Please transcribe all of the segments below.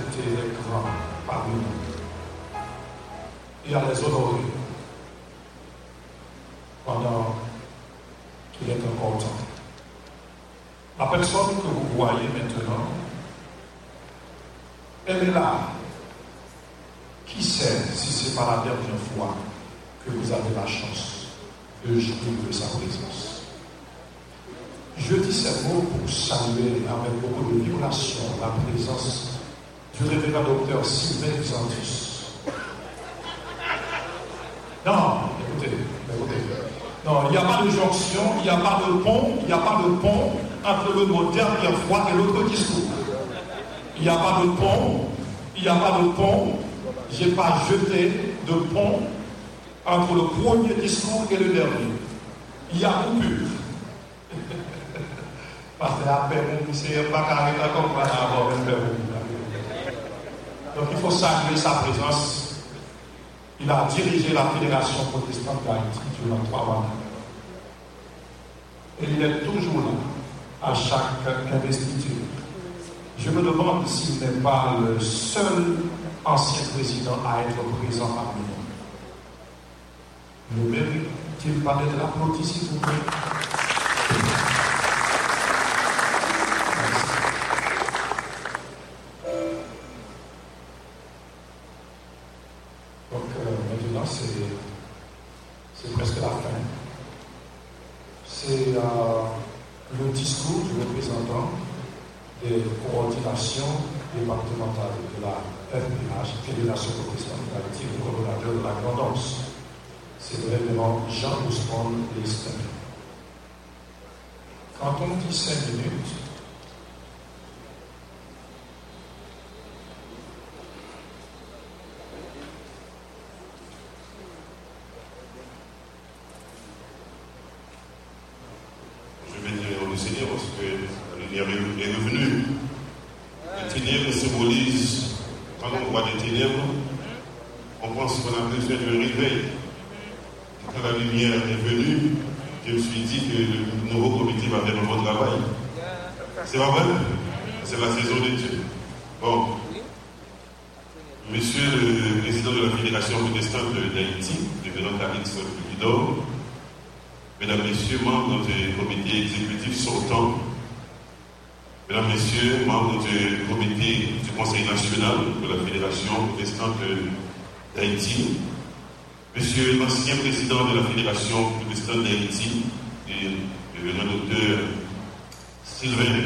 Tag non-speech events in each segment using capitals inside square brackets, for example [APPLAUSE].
À respecter les honorer pendant qu'il est encore temps. La personne que vous voyez maintenant, elle est là. Qui sait si ce n'est pas la dernière fois que vous avez la chance de jouir de sa présence? Je dis ces mots pour saluer avec beaucoup de vibration la présence du révérend docteur Sylvain Xantus. Non, écoutez, écoutez. Non, il n'y a pas de jonction, il n'y a pas de pont, il n'y a pas de pont entre le mot dernière fois et l'autre discours. Il n'y a pas de pont, il n'y a pas de pont. Je n'ai pas jeté de pont entre le premier discours et le dernier. Il y a coupure. [LAUGHS] Parce que la paix, c'est pas carré comme Donc il saluer sa présence Il a dirigé la Fédération protestante d'Haïti durant trois mois. Et il est toujours là, à chaque investiture. Je me demande s'il n'est pas le seul ancien président à être présent parmi nous. Ne mérite-t-il pas d'être applaudi, s'il vous plaît Donc euh, maintenant, c'est presque la fin. C'est euh, le discours du représentant des coordinations départementales de la FPH, Fédération protestante d'Haïti, le coordonnateur de la Grandance. C'est vraiment Jean-Ousmane Lestin. Quand on dit cinq minutes, Je vais dire au Seigneur parce que la lumière est revenue. Les ténèbres symbolisent, quand on voit des ténèbres, on pense qu'on a besoin d'un réveil. Et quand la lumière est venue, je me suis dit que le nouveau comité va faire un bon travail. C'est pas vrai C'est la saison de Dieu. Bon. Monsieur le président de la Fédération protestante d'Haïti, révérend Carix Pulidor, Mesdames, Messieurs, membres du comité exécutif sortant, Mesdames, Messieurs, membres du comité du Conseil national de la Fédération protestante d'Haïti, Monsieur l'ancien président de la Fédération protestante d'Haïti et le docteur Sylvain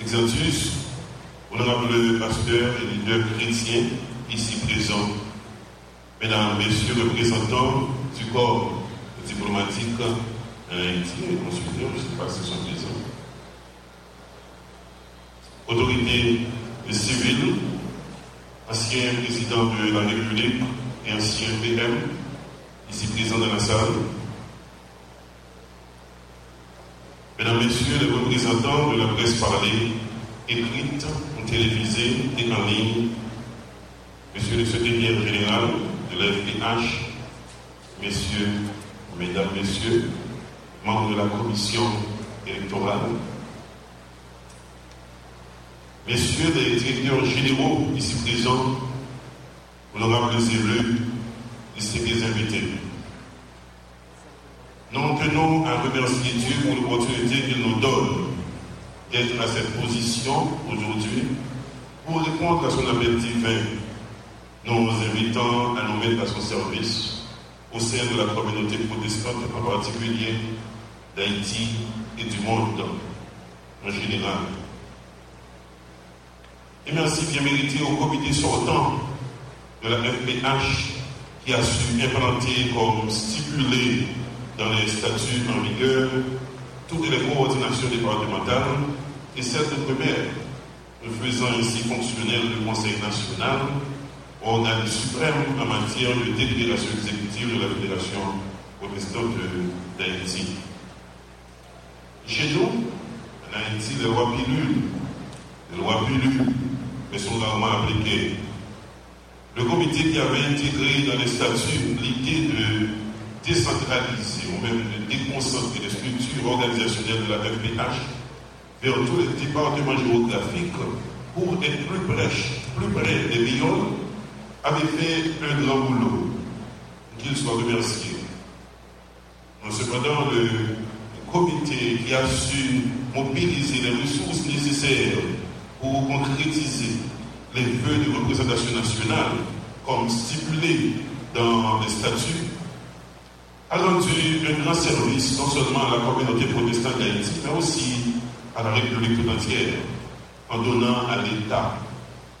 Exantus, honorable pasteur et leader chrétien ici présent, Mesdames, Messieurs, représentants du corps diplomatique en Haïti et consulaire, je ne sais pas si sont présents, autorités civiles, ancien président de la République et ancien PM, ici présent dans la salle, Mesdames, Messieurs les représentants de la presse parlée, écrite télévisée et en ligne, Monsieur le secrétaire général de la Messieurs, Mesdames, Messieurs, membres de la commission électorale, Messieurs les directeurs généraux ici présents, honorables élus, distingués invités. Nous tenons à remercier Dieu pour l'opportunité qu'il nous donne d'être à cette position aujourd'hui pour répondre à son appel divin, nous invitant à nous mettre à son service au sein de la communauté protestante, en particulier d'Haïti et du monde en général. Et merci bien mérité au comité sortant de la FPH qui a su implanter comme stipulé dans les statuts en vigueur toutes les coordinations départementales et celles de première, faisant ainsi fonctionner le Conseil national, organe suprême en matière de délibération exécutive de la Fédération protestante d'Haïti. Chez nous, en Haïti, les lois pilules, les lois pilules, mais sont rarement appliquées. Le comité qui avait intégré dans les statuts l'idée de décentraliser ou même de déconcentrer les structures organisationnelles de la FPH vers tous les départements géographiques pour être plus près, plus près des millions, avait fait un grand boulot. Qu'il soit remercié. Cependant, le comité qui a su mobiliser les ressources nécessaires pour concrétiser les vœux de représentation nationale comme stipulé dans les statuts a rendu un grand service non seulement à la communauté protestante d'Haïti, mais aussi à la République tout entière, en donnant à l'État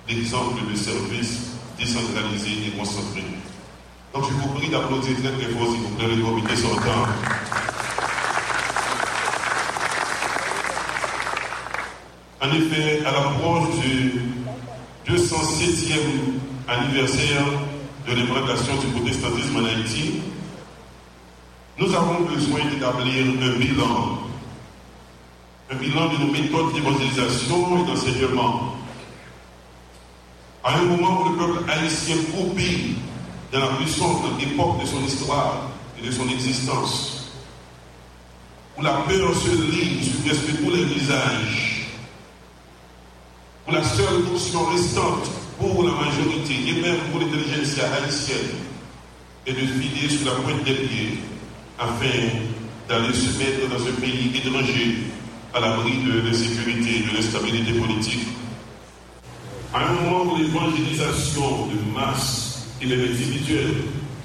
l'exemple de service décentralisé et concentré. Donc je vous prie d'applaudir très très fort, s'il vous plaît, le comité sortant. En effet, à l'approche du 207e anniversaire de l'implantation du protestantisme en Haïti, nous avons besoin d'établir un bilan, un bilan de nos méthodes d'évangélisation et d'enseignement. À un moment où le peuple haïtien copie dans la puissante époque de son histoire et de son existence, où la peur se lit sur presque tous les visages, la seule option restante pour la majorité et même pour l'intelligence haïtienne est de filer sur la pointe des pieds afin d'aller se mettre dans un pays étranger à l'abri de l'insécurité et de l'instabilité politique. À un moment où l'évangélisation de masse et les individuels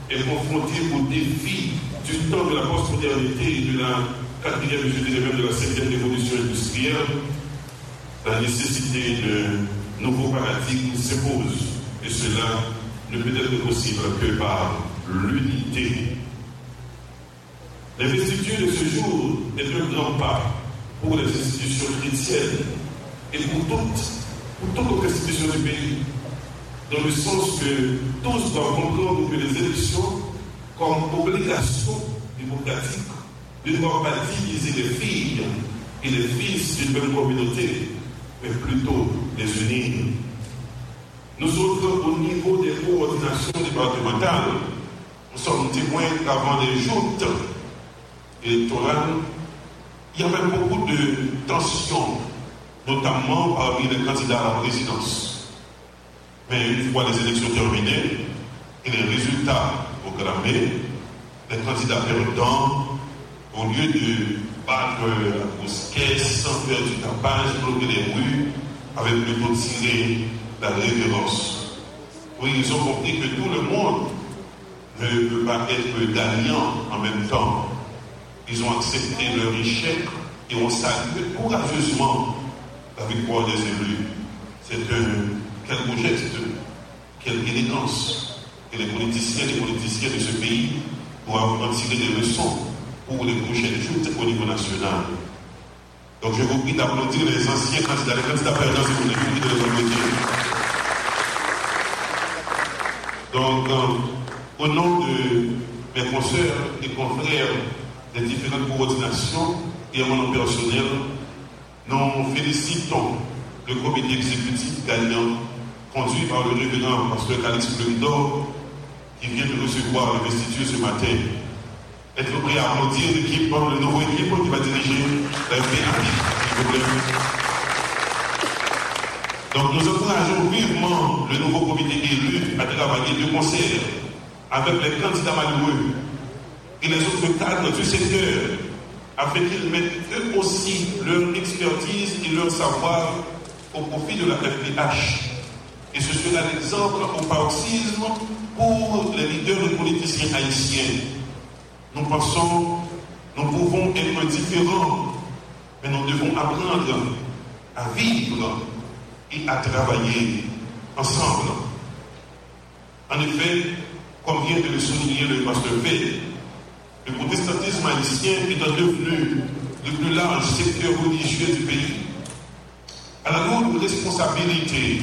est confrontée au défi du temps de la postmodernité et de la quatrième, je dirais même de la cinquième révolution industrielle, la nécessité de nouveaux paradigmes s'impose. Et cela ne peut être possible que par l'unité. L'investiture de ce jour est un grand pas pour les institutions chrétiennes et pour toutes, pour toute autre institution du pays, dans le sens que tous doivent comprendre que les élections, comme obligation démocratique, ne doivent pas diviser les filles et les fils d'une même communauté, mais plutôt les unir. Nous autres, au niveau des coordinations départementales, nous sommes témoins qu'avant les joutes électorales, il y avait beaucoup de tensions, notamment parmi les candidats à la présidence. Mais une fois les élections terminées et les résultats proclamés, les candidats perdants, au lieu de battre la caisse, faire du tapage, bloquer les rues, avaient plutôt tiré la révérence. Oui, ils ont compris que tout le monde ne peut pas être gagnant en même temps. Ils ont accepté leur échec et ont salué courageusement la victoire des élus. C'est un quel geste, quelle élégance. Et les politiciens et les politiciens de ce pays doivent en tirer des leçons pour les prochaines joutes au niveau national. Donc je vous prie d'applaudir les anciens candidats, les candidats perdants, si vous voulez, de les. Donc, euh, au nom de mes consoeurs et confrères des différentes coordinations et à mon nom personnel, nous félicitons le comité exécutif gagnant conduit par le révérend pasteur Calix Fleuridor qui vient de recevoir l'investiture ce matin. Être prêt à applaudir l'équipe, le nouveau équipe qui va diriger la s'il vous plaît. Donc nous encourageons vivement le nouveau comité élu à travailler de concert avec les candidats malheureux et les autres cadres du secteur afin qu'ils mettent eux aussi leur expertise et leur savoir au profit de la FPH. Et ce sera l'exemple au paroxysme pour les leaders et politiciens haïtiens. Nous pensons, nous pouvons être différents, mais nous devons apprendre à vivre et à travailler ensemble. En effet, comme vient de le souligner le pasteur V, le protestantisme haïtien étant devenu le plus large secteur religieux du pays, à la lourde responsabilité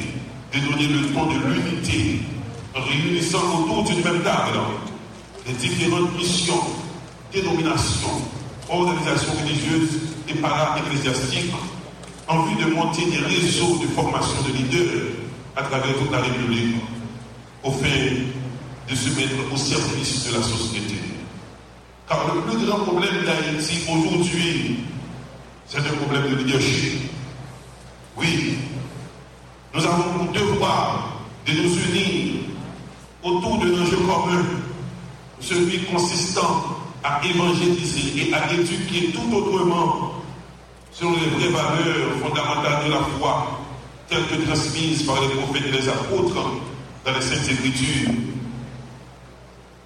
de donner le ton de l'unité en réunissant autour d'une même table les différentes missions, dénominations, organisations religieuses et para-ecclésiastiques en vue de monter des réseaux de formation de leaders à travers toute la République, au fait de se mettre au service de la société. Car le plus grand problème d'Haïti aujourd'hui, c'est un problème de leadership. Oui, nous avons le devoir de nous unir autour de l'enjeu commun, celui consistant à évangéliser et à éduquer tout autrement sur les vraies valeurs fondamentales de la foi, telles que transmises par les prophètes et les apôtres dans les Saintes Écritures.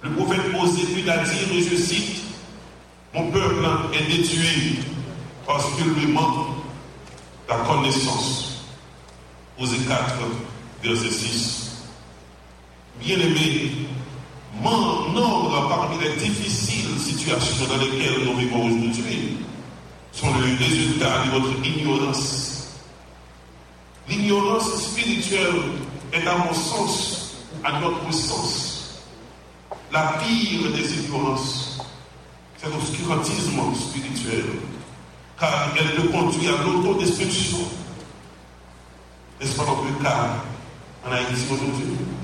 Le prophète Osée puis a dit, et je cite, Mon peuple est détruit parce qu'il lui manque la connaissance. Osée 4, verset 6. Bien-aimés, nombre parmi les difficiles situations dans lesquelles nous vivons aujourd'hui sont le résultat de votre ignorance. L'ignorance spirituelle est à mon sens, à notre sens, la pire des ignorances. C'est l'obscurantisme spirituel, car elle peut conduire à l'autodestruction. N'est-ce pas notre cas en Haïti aujourd'hui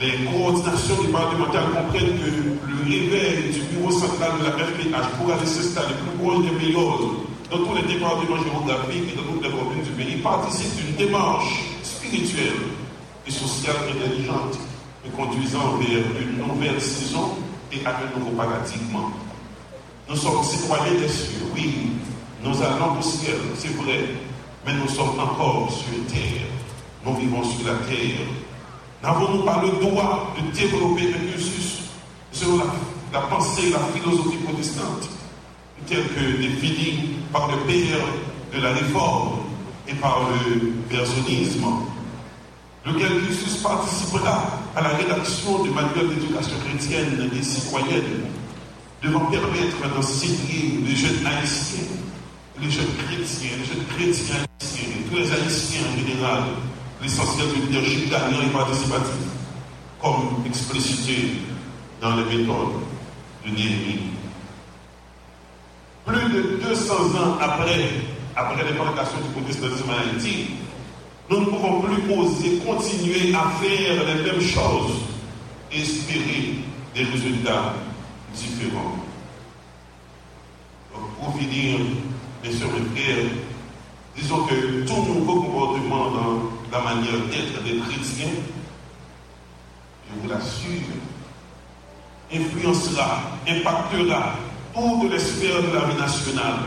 les coordinations départementales comprennent que le réveil du bureau central de la FPH pour aller s'installer plus proche des meilleurs dans tous les départements géographiques et dans toutes les communes du pays participe d'une démarche spirituelle et sociale intelligente, nous conduisant vers une nouvelle saison et à un nouveau paradigme. Nous sommes citoyens des cieux, oui, nous allons au ciel, c'est vrai, mais nous sommes encore sur terre. Nous vivons sur la terre. N'avons-nous pas le droit de développer un cursus selon la, pensée et la philosophie protestante, telle que définie par le père de la réforme et par le personnisme lequel cursus participera à la rédaction du manuel d'éducation chrétienne et citoyenne, devant permettre d'enseigner les jeunes haïtiens, les jeunes chrétiens, les jeunes chrétiens haïtiens, tous les haïtiens en général, l'essentiel du leadership gagnant et participatif, comme explicité dans les méthodes de Néhémie. Plus de 200 ans après, après l'implantation du protestantisme en Haïti, nous ne pouvons plus oser continuer à faire les mêmes choses et espérer des résultats différents. Donc, pour finir, mes et frères, disons que tout nouveau comportement dans la manière d'être des chrétiens, je vous l'assure, influencera, impactera toutes les sphères de la vie nationale,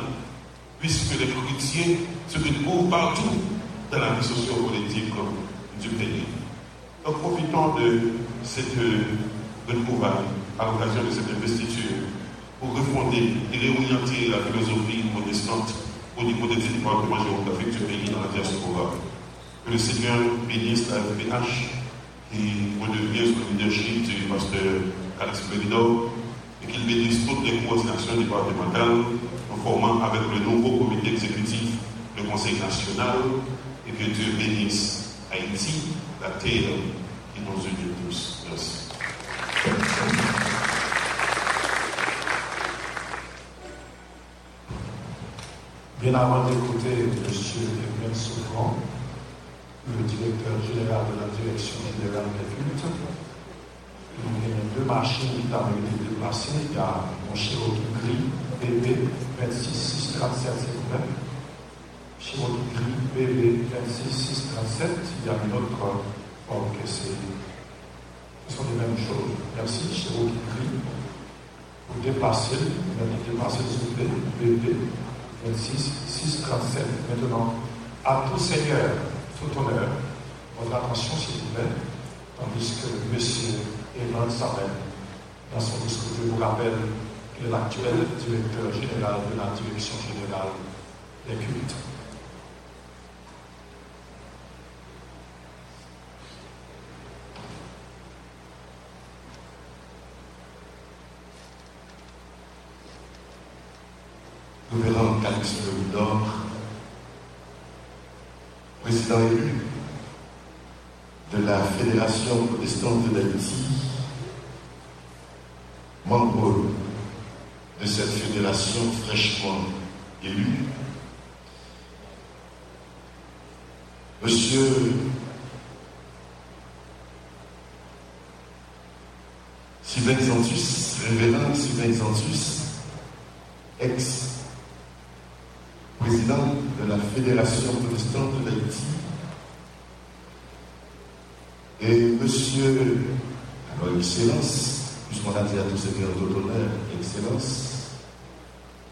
puisque les chrétiens se retrouvent partout dans la vie sociopolitique du pays. Donc profitons de cette retrouvaille à l'occasion de cette investiture pour refonder et réorienter la philosophie protestante au niveau des départements géographiques du pays dans la diaspora. Que le Seigneur bénisse la FPH qui redevient sous le leadership du pasteur Alex Président et qu'il bénisse toutes les coordinations départementales en formant avec le nouveau comité exécutif le Conseil national et que Dieu bénisse Haïti, la terre qui nous unit tous. Merci. Bien avant d'écouter M. Emmanuel Souffrant, le directeur général de la direction générale des cultes, nous avons deux machines qui ont été déplacées. Il y a mon Cherokee Gris BB 26637 s'il vous plaît. Cherokee Gris BB 26637. Il y a une autre forme que c'est. Ce sont les mêmes choses. Merci, Cherokee Gris. Vous déplacez, vous s'il vous plaît, BB 26, 637. Maintenant, à tout Seigneur, honneur, votre attention s'il vous plaît, tandis que M. Eman Samen, dans son discours, je vous rappelle qu'il est l'actuel directeur général de la Direction générale des cultes. Gouverneur Calixte Louis président élu de la Fédération protestante d'Haïti, membre de cette fédération fraîchement élue, Monsieur Sylvain Xantus, révérend Sylvain Xantus, ex-président de la Fédération protestante d'Haïti, et Monsieur, alors Excellence, puisqu'on a dit à tous ces pères d'honneur, Excellence,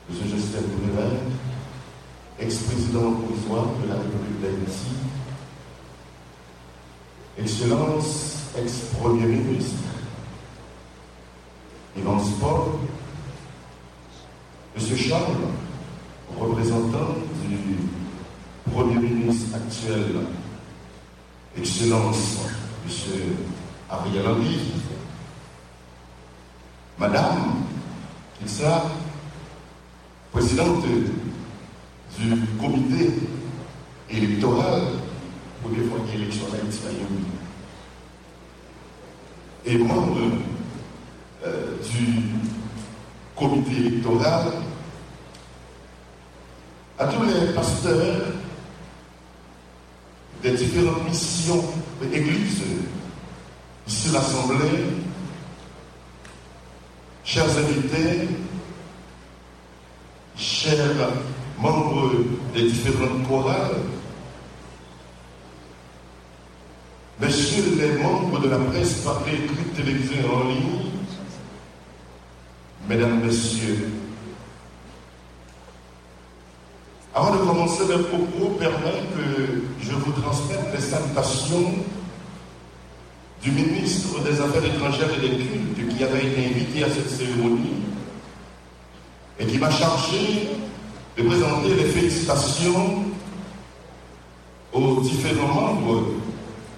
Monsieur Justin Boulevard, ex-président provisoire de la République d'Haïti, Excellence, ex-premier ministre, Ivan Sport, Monsieur Charles, représentant du Premier ministre actuel, Excellence, Monsieur Ariel Henry, Madame Ilsa, présidente du comité électoral pour défendre l'élection d'Haïti et membre euh, du comité électoral, à tous les pasteurs des différentes missions de l'Église ici l'Assemblée, chers invités, chers membres des différentes chorales, messieurs les membres de la presse papier, écrite, télévisée en ligne, mesdames, messieurs, avant de commencer propos, permet que je vous transmette les salutations du ministre des Affaires étrangères et des cultes qui avait été invité à cette cérémonie et qui m'a chargé de présenter les félicitations aux différents membres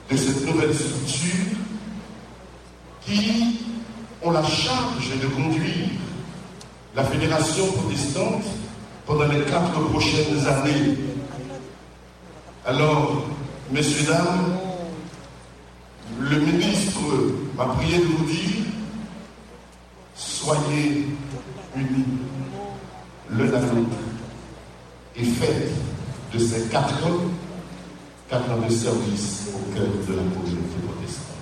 de cette nouvelle structure qui ont la charge de conduire la Fédération protestante pendant les quatre prochaines années. Alors, messieurs, dames, le ministre m'a prié de vous dire, soyez unis l'un à l'autre et faites de ces quatre ans, quatre ans de service au cœur de la communauté protestante.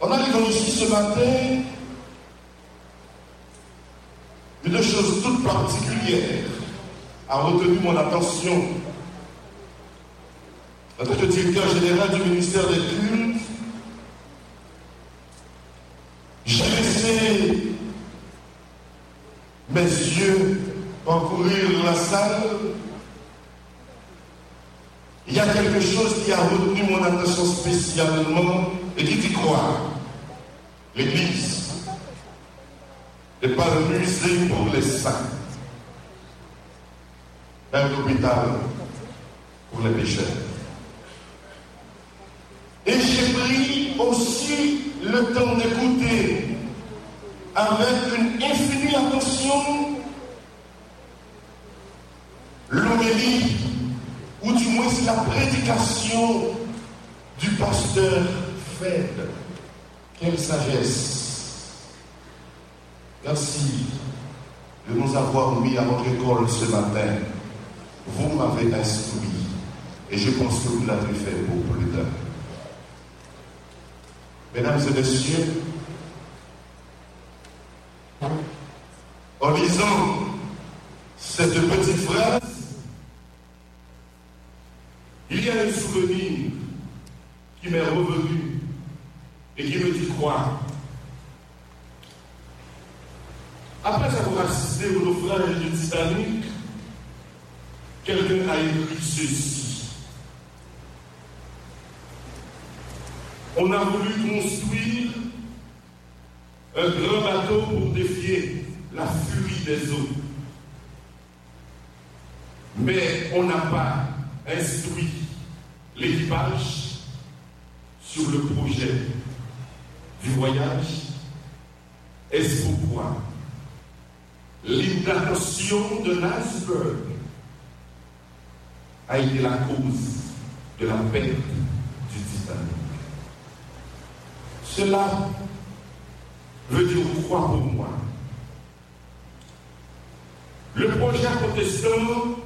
En arrivant ici ce matin, une chose toute a retenu mon attention. En tant que directeur général du ministère des cultes, j'ai laissé mes yeux parcourir la salle? Il y a quelque chose qui a retenu mon attention spécialement et qui dit quoi? L'Église n'est pas un musée pour les saints, un hôpital pour les pécheurs. Et j'ai pris aussi le temps d'écouter avec une infinie attention l'homélie, ou du moins la prédication du pasteur Fed. Quelle sagesse Merci de nous avoir mis à votre école ce matin. Vous m'avez instruit et je pense que vous l'avez fait pour plus d'un. Mesdames et messieurs, en lisant cette petite phrase, il y a un souvenir qui m'est revenu et qui me dit quoi? Après avoir assisté au naufrage du Titanic, quelqu'un a écrit ceci. On a voulu construire un grand bateau pour défier la furie des eaux. Mais on n'a pas instruit l'équipage sur le projet du voyage. Est-ce pourquoi L'intention de l'iceberg a été la cause de la perte du Titanic. Cela veut dire quoi pour moi Le projet protestant,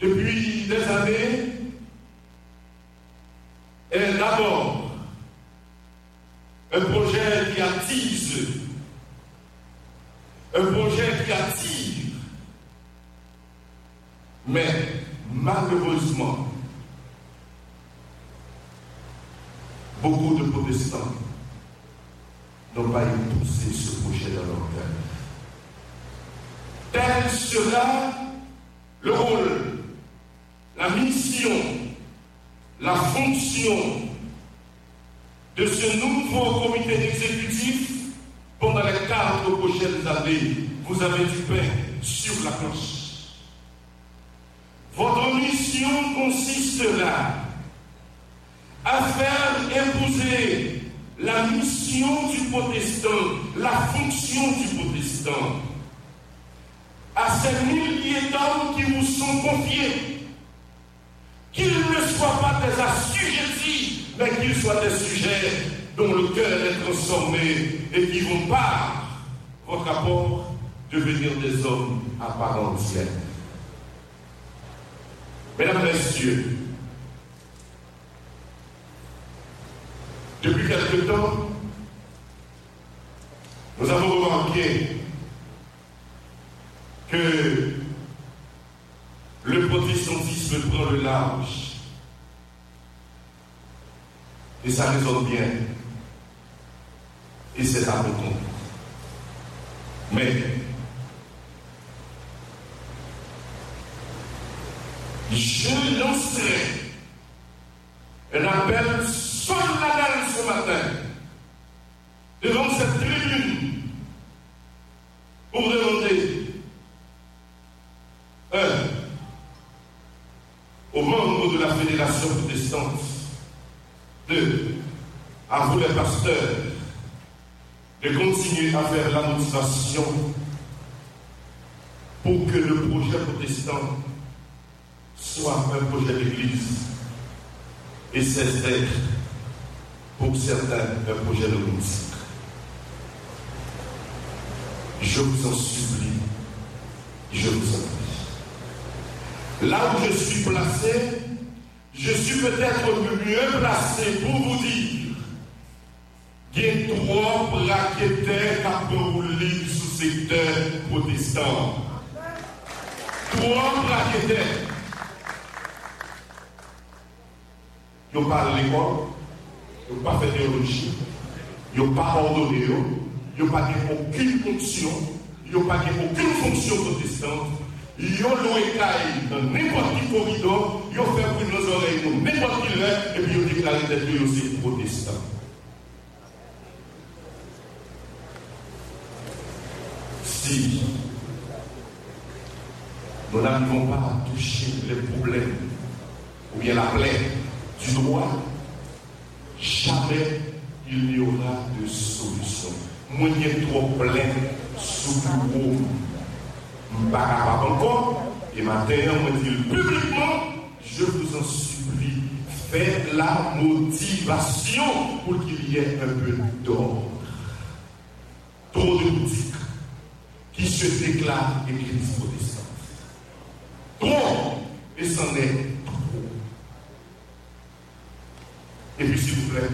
depuis des années, est d'abord un projet qui attise un projet qui attire. Mais beaucoup de protestants n'ont pas épousé ce projet dans leur cœur. Tel sera le rôle, la mission, la fonction de ce nouveau comité exécutif pendant les quatre prochaines années, vous avez du pain sur la planche. Votre mission consistera à faire imposer la mission du protestant, la fonction du protestant, à ces milliers d'hommes qui vous sont confiés, qu'ils ne soient pas des assujettis, mais qu'ils soient des sujets dont le cœur est transformé et qui vont par votre rapport devenir des hommes à part entière. Mesdames, Messieurs, Depuis quelque temps, nous avons remarqué que le protestantisme prend le large. Et ça résonne bien. Et c'est à mon compte. Mais je lancerai un appel solennel ce matin devant cette tribune pour demander un aux membres de la fédération protestante, deux à vous les pasteurs de continuer à faire la motivation pour que le projet protestant soit un projet d'église et cesse d'être, pour certains, un projet de musique. Je vous en supplie, je vous en prie. Là où je suis placé, je suis peut-être le mieux placé pour vous dire qu'il y a trois braquetaires qui rouler sous secteur protestant. Trois braquetaires. Ils n'ont pas l'école, ils n'ont pas fait théologie, ils n'ont pas ordonné, ils n'ont pas aucune fonction, ils n'ont pas aucune fonction protestante. Ils ont loué dans n'importe quel corridor, ils ont fait bruit nos oreilles dans n'importe quelle heure, et puis ils ont déclaré d'être aussi protestants. Si nous n'arrivons pas à toucher les problèmes ou bien la plaie du droit, jamais il n'y aura de solution. Moi, il y a trop plein sous le haut. Pas encore. Et maintenant, on dit publiquement, je vous en supplie, faites la motivation pour qu'il y ait un peu d'ordre. Trop de boutiques qui se déclarent église protestante. Trop, et c'en est Et puis, s'il vous plaît,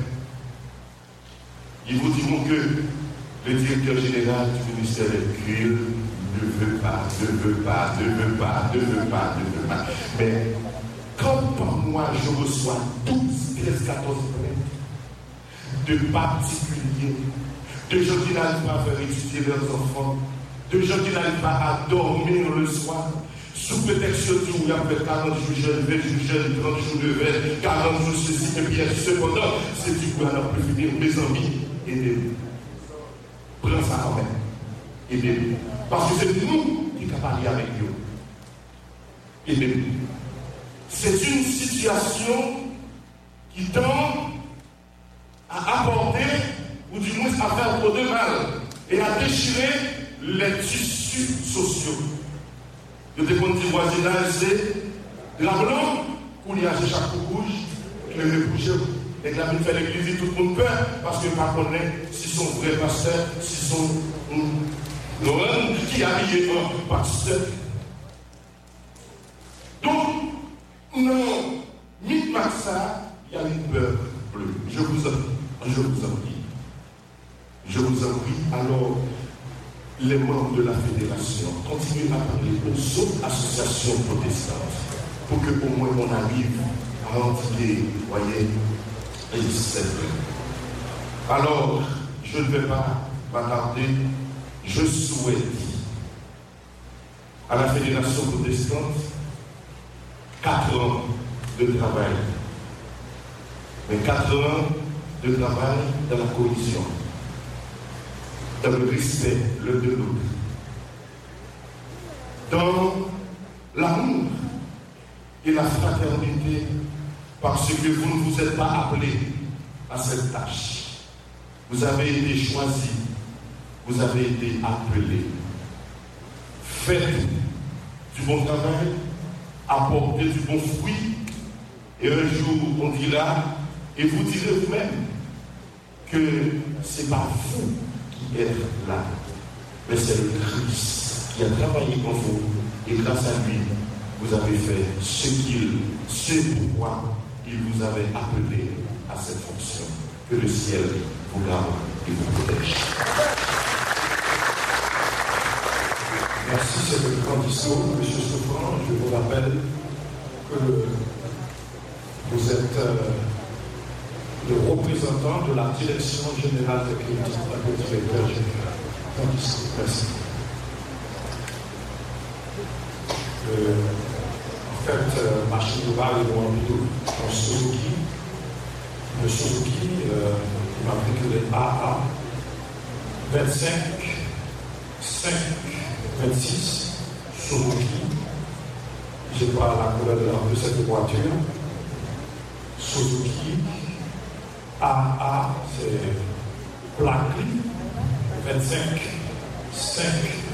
ils vous diront que le directeur général du ministère Cultes ne veut pas, ne veut pas, ne veut pas, ne veut pas, ne veut pas. Mais quand par moi je reçois 12, 13, 14 plaintes de particuliers, de gens qui n'arrivent pas à faire étudier leurs enfants, de gens qui n'arrivent pas à dormir le soir, sous prétexte où il y a fait 40 jours jeunes, 20 jours jeunes, 30 jours de veille, 40 jours ceci, et puis cependant, c'est du coup alors préférer mes amis, aidez-nous. Ça quand même. Parce que c'est nous qui avons parlé avec Dieu. Aidez-nous. C'est une situation qui tend à apporter, ou du moins à faire trop de mal, et à déchirer les tissus sociaux. Le décompte du voisinage, c'est la blanc, qu'on y a chaque rouge, qui le bouger. Et la vie fait l'église, tout le monde peur, parce que pas connaît si son vrai pasteur, si son Noël qui a habillé un pasteur. Donc, non, ni ça, il y a une peur bleue. Je vous en, je vous en prie. Je vous en prie. Alors, les membres de la fédération continuent à parler aux autres associations protestantes pour que au moins on arrive à endiguer, voyez, et Alors, je ne vais pas m'attarder, je souhaite à la fédération protestante quatre ans de travail, mais quatre ans de travail dans la coalition. Dans le respect le de l'autre, dans l'amour et la fraternité, parce que vous ne vous êtes pas appelé à cette tâche. Vous avez été choisi, vous avez été appelé. Faites du bon travail, apportez du bon fruit, et un jour on dira, et vous direz vous-même, que c'est pas vous être là. Mais c'est le Christ qui a travaillé en vous et grâce à lui, vous avez fait ce qu'il, ce pourquoi il vous avait appelé à cette fonction. Que le ciel vous garde et vous protège. Merci, c'est le grand discours. Monsieur Souffrant, je vous rappelle que vous êtes euh, le représentant de la Direction générale des crédits, le directeur général. Grand. Merci. Euh, fait, euh, de Bar et Mohamedou, en Suzuki, le Suzuki, euh, il m'a pris que AA 25, 5, 26, Suzuki. Je vois la couleur de, de cette voiture. Suzuki AA, c'est plaque 25, 5,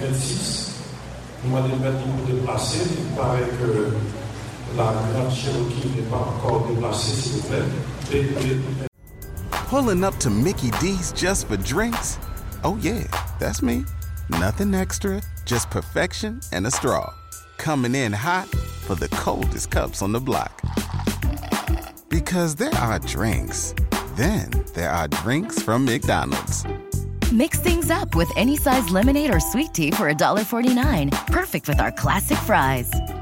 26. Moi, de mettre pour déplacer, il paraît que la grande Cherokee n'est pas encore déplacée, s'il vous plaît. Et- et- Pulling up to Mickey D's just for drinks? Oh, yeah, that's me. Nothing extra, just perfection and a straw. Coming in hot for the coldest cups on the block. Because there are drinks, then there are drinks from McDonald's. Mix things up with any size lemonade or sweet tea for $1.49. Perfect with our classic fries.